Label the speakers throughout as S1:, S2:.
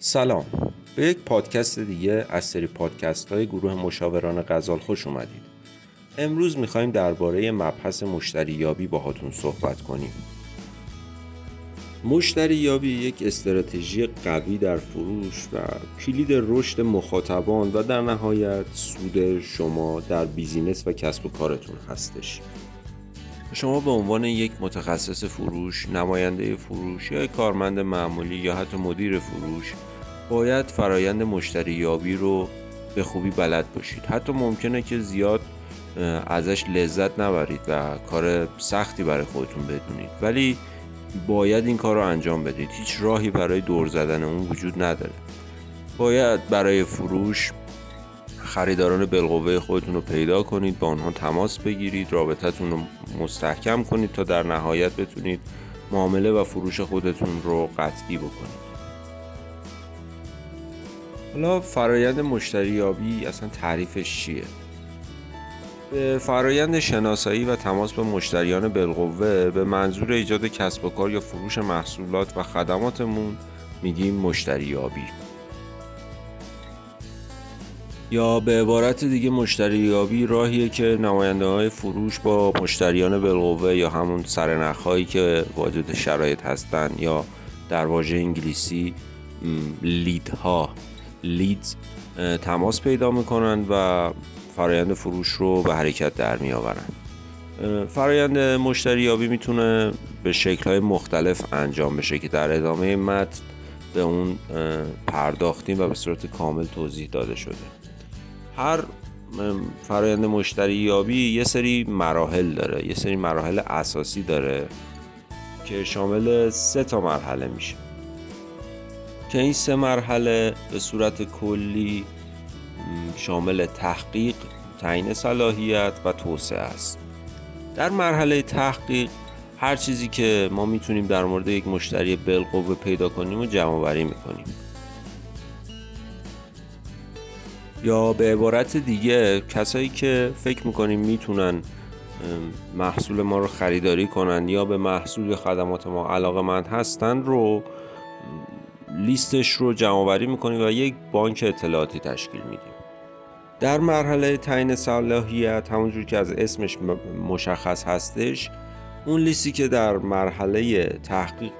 S1: سلام. به یک پادکست دیگه از سری پادکست های گروه مشاوران غزال خوش اومدید. امروز می‌خوایم درباره مبحث مشتری یابی باهاتون صحبت کنیم. مشتری یابی یک استراتژی قوی در فروش و کلید رشد مخاطبان و در نهایت سود شما در بیزینس و کسب و کارتون هستش. شما به عنوان یک متخصص فروش، نماینده فروش یا کارمند معمولی یا حتی مدیر فروش باید فرایند مشتری یابی رو به خوبی بلد باشید. حتی ممکنه که زیاد ازش لذت نبرید و کار سختی برای خودتون بدونید. ولی باید این کار رو انجام بدید. هیچ راهی برای دور زدن اون وجود نداره. باید برای فروش خریداران بالقوه خودتون رو پیدا کنید با آنها تماس بگیرید رابطتون رو مستحکم کنید تا در نهایت بتونید معامله و فروش خودتون رو قطعی بکنید حالا فرایند مشتریابی اصلا تعریفش چیه؟ به فرایند شناسایی و تماس با مشتریان بالقوه به منظور ایجاد کسب و کار یا فروش محصولات و خدماتمون میگیم مشتریابی یا به عبارت دیگه مشتریابی راهیه که نماینده های فروش با مشتریان بالقوه یا همون سرنخهایی که واجد شرایط هستن یا در واژه انگلیسی لیدها لیدز تماس پیدا می‌کنند و فرایند فروش رو به حرکت در می آورند فرایند مشتریابی می‌تونه به شکلهای مختلف انجام بشه که در ادامه متن به اون پرداختیم و به صورت کامل توضیح داده شده. هر فرایند مشتری یابی یه سری مراحل داره یه سری مراحل اساسی داره که شامل سه تا مرحله میشه. که این سه مرحله به صورت کلی شامل تحقیق تعیین صلاحیت و توسعه است. در مرحله تحقیق هر چیزی که ما می‌تونیم در مورد یک مشتری بالقوه پیدا کنیم و جمع بری می‌کنیم. یا به عبارت دیگه کسایی که فکر می‌کنیم می‌تونن محصول ما رو خریداری کنن یا به محصول خدمات ما علاقه مند هستن رو لیستش رو جمع آوری می‌کنیم و یک بانک اطلاعاتی تشکیل میدیم. در مرحله تعیین صلاحیت همونجور که از اسمش مشخص هستش اون لیستی که در مرحله تحقیق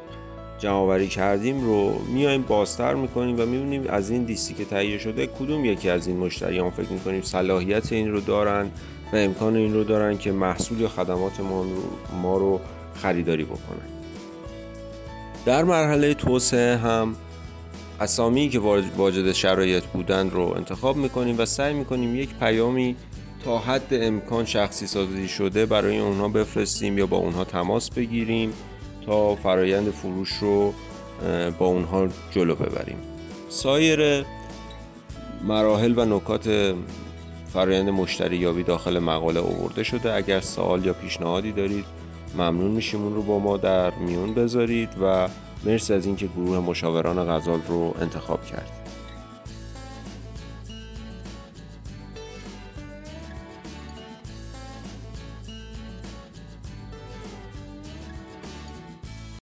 S1: جمع کردیم رو میایم بازتر می‌کنیم و می‌بینیم از این لیستی که تهیه شده کدوم یکی از این مشتریان فکر می‌کنیم صلاحیت این رو دارن و امکان این رو دارن که محصول یا خدمات ما رو, ما رو خریداری بکنن. در مرحله توسعه هم اسامی که واجد شرایط بودن رو انتخاب می‌کنیم و سعی می‌کنیم یک پیامی تا حد امکان شخصی سازی شده برای اونها بفرستیم یا با اونها تماس بگیریم. تا فرایند فروش رو با اونها جلو ببریم. سایر مراحل و نکات فرایند مشتری یابی داخل مقاله آورده شده. اگر سوال یا پیشنهادی دارید ممنون میشیم اون رو با ما در میون بذارید و مرسی از اینکه گروه مشاوران غزال رو انتخاب کرد.